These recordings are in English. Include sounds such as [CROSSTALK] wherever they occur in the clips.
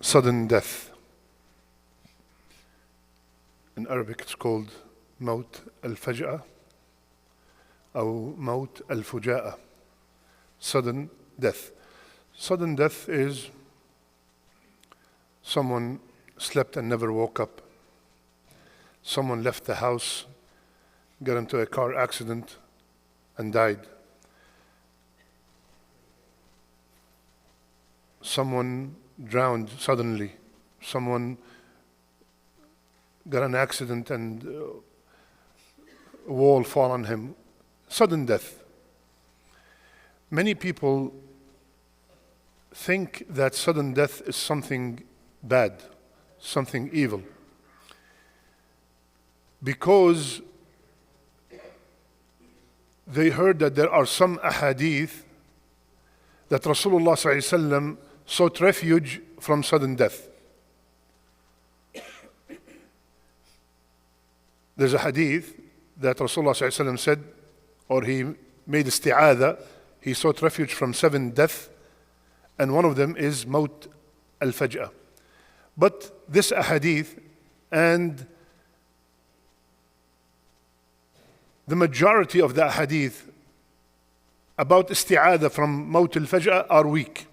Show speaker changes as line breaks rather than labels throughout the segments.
sudden death. In Arabic, it's called Faj'a or Maut al Fuja'a. Sudden death. Sudden death is someone slept and never woke up. Someone left the house, got into a car accident, and died. Someone drowned suddenly. Someone got an accident and uh, a wall fall on him. Sudden death. Many people think that sudden death is something bad, something evil. Because they heard that there are some ahadith that Rasulullah sought refuge from sudden death. There's a hadith that Rasulullah said, or he made isti'adha, he sought refuge from seven death, and one of them is Maut al Faj'a. But this ahadith and the majority of the ahadith about isti'adha from Maut al Faj'a are weak.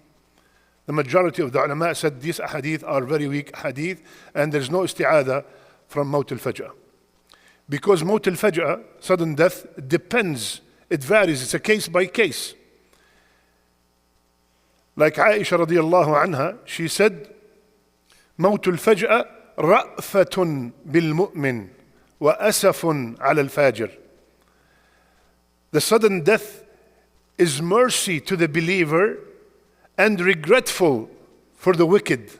The majority of the ulama said these ahadith are very weak hadith and there's no isti'adha from Maut al Faj'a. Because Maut al Faj'a, sudden death, depends, it varies, it's a case by case. Like Aisha radiallahu anha, she said, موت الفجأة رأفة بالمؤمن وأسف على الفاجر. The sudden death is mercy to the believer and regretful for the wicked.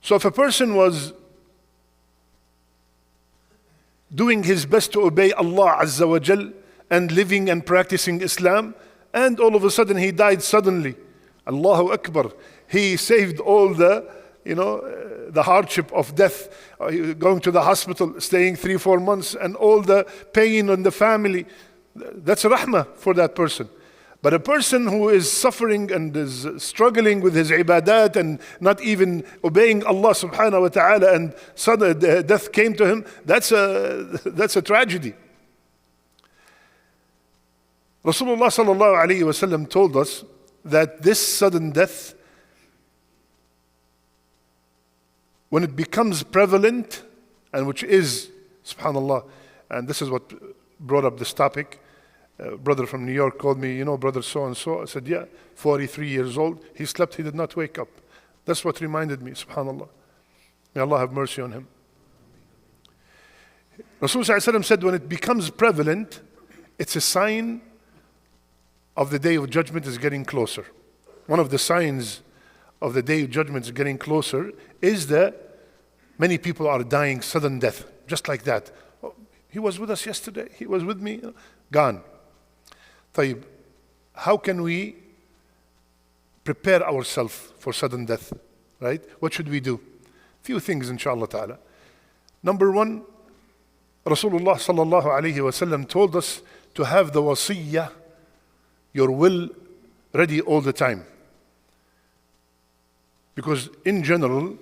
So if a person was doing his best to obey Allah Azza wa Jal and living and practicing Islam, and all of a sudden he died suddenly. Allahu Akbar. He saved all the, you know, uh, the hardship of death, uh, going to the hospital, staying three, four months, and all the pain on the family. That's rahmah for that person. But a person who is suffering and is struggling with his ibadat and not even obeying Allah subhanahu wa ta'ala and sudden death came to him, that's a, [LAUGHS] that's a tragedy. Rasulullah sallallahu alayhi wasallam told us that this sudden death, when it becomes prevalent, and which is, subhanAllah, and this is what brought up this topic. A brother from New York called me, you know, brother so and so. I said, yeah, 43 years old. He slept, he did not wake up. That's what reminded me, subhanAllah. May Allah have mercy on him. Rasulullah said, when it becomes prevalent, it's a sign of the day of judgment is getting closer. One of the signs of the day of judgment is getting closer is that many people are dying sudden death, just like that. Oh, he was with us yesterday, he was with me, gone. طيب, how can we prepare ourselves for sudden death? Right? What should we do? Few things, inshallah ta'ala. Number one, Rasulullah sallallahu alayhi wasallam told us to have the wasiyyah your will ready all the time. Because in general,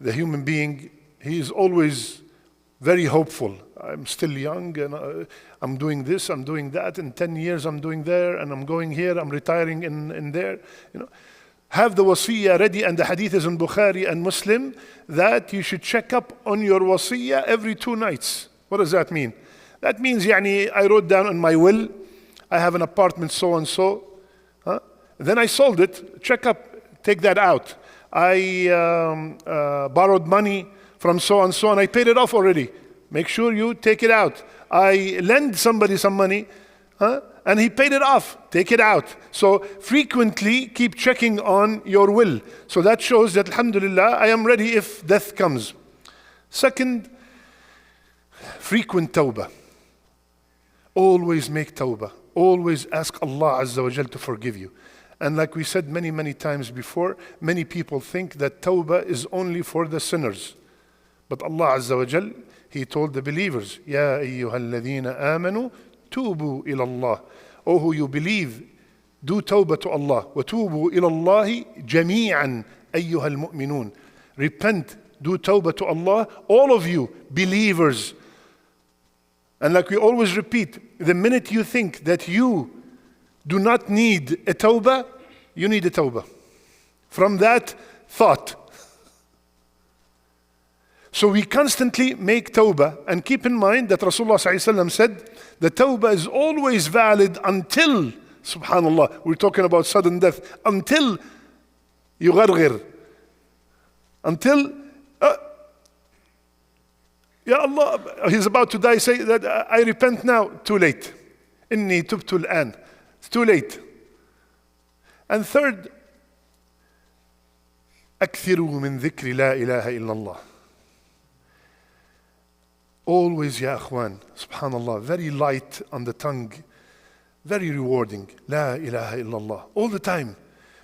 the human being, he is always very hopeful. I'm still young and uh, I'm doing this, I'm doing that. In 10 years, I'm doing there and I'm going here, I'm retiring in, in there. You know, have the wasiyah ready, and the hadith is in Bukhari and Muslim that you should check up on your wasiyah every two nights. What does that mean? That means, yani, I wrote down in my will I have an apartment so and so. Huh? Then I sold it. Check up, take that out. I um, uh, borrowed money from so and so and I paid it off already. Make sure you take it out. I lend somebody some money huh? and he paid it off. Take it out. So frequently keep checking on your will. So that shows that, Alhamdulillah, I am ready if death comes. Second, frequent tawbah. Always make tawbah always ask Allah Azza wa Jal to forgive you. And like we said many, many times before, many people think that tawbah is only for the sinners. But Allah Azza wa Jal, He told the believers, Ya ayyuhalladhina amanu tubu ila Allah. Oh, who you believe, Do tawbah to Allah. وَتُوبُوا إِلَى اللَّهِ جَمِيعًا أَيُّهَا الْمُؤْمِنُونَ Repent, do tawbah to Allah, all of you, believers. And like we always repeat, the minute you think that you do not need a tawbah, you need a tawbah. From that thought. So we constantly make tawbah and keep in mind that Rasulullah ﷺ said the tawbah is always valid until, subhanAllah, we're talking about sudden death, until يغرغر until uh, Ya Allah, he's about to die, say that uh, I repent now, too late. إني تبت الآن. It's too late. And third, أكثروا من ذكر لا إله إلا الله. Always, ya akhwan, subhanallah, very light on the tongue, very rewarding. La ilaha illallah. All the time.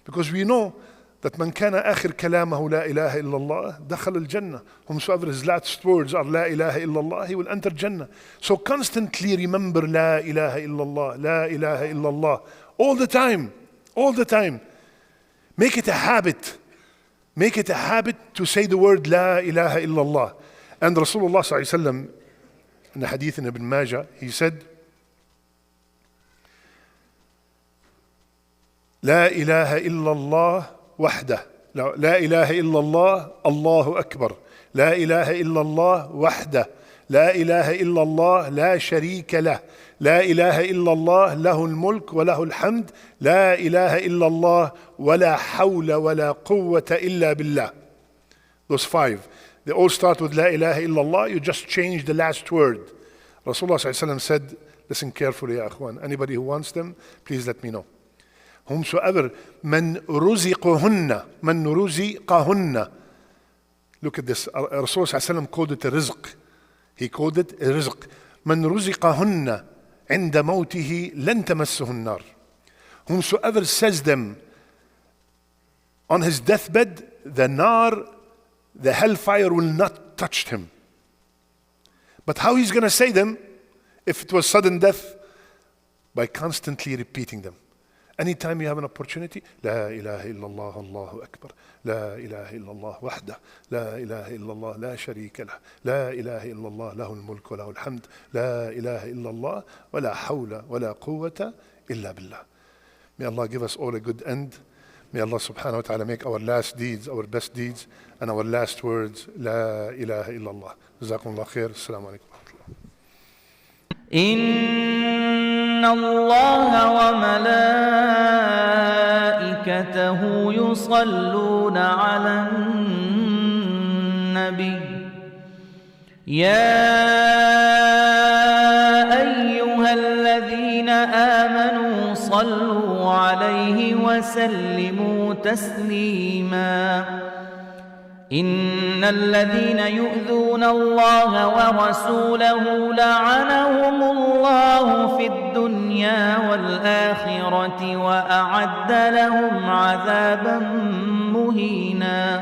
Because we know that man kana akhir kalamahu la ilaha illallah, dakhal al jannah. Whomsoever his last words are la ilaha illallah, he will enter jannah. So constantly remember la ilaha illallah, la ilaha illallah. All the time. All the time. Make it a habit. Make it a habit to say the word La ilaha illallah. And Rasulullah sallallahu in the hadith in Ibn Majah, he said, لا إله إلا الله وحده لا, إله إلا الله الله أكبر لا إله إلا الله وحده لا إله إلا الله لا شريك له لا إله إلا الله له الملك وله الحمد لا إله إلا الله ولا حول ولا قوة إلا بالله Those five. They all start with La ilaha illallah. You just change the last word. Rasulullah said, Listen carefully, ya akhwan. Anybody who wants them, please let me know. Whomsoever man ruziquhunna, man ruziqahunna. Look at this. Rasulullah called it a rizq. He called it a rizq. من رزقهن عند موته لن تمسه النار. Whomsoever says them on his deathbed, the nar the hellfire will not touch him. But how he's going to say them if it was sudden death? By constantly repeating them. Anytime you have an opportunity, لا إله إلا الله الله أكبر لا إله إلا الله وحده لا إله إلا الله لا شريك له لا إله إلا الله له الملك وله الحمد لا إله إلا الله ولا حول ولا قوة إلا بالله May Allah give us all a good end. May Allah subhanahu wa ta'ala make our last deeds our best deeds and our last words إله إلا الله جزاكم الله خير السلام عليكم ورحمة الله
إن الله وملائكته يصلون على النبي. يا أيها الذين آمنوا صلوا عليه وسلموا تسليما. إن الذين يؤذون الله ورسوله لعنهم الله في الدنيا والآخرة وأعد لهم عذابا مهينا.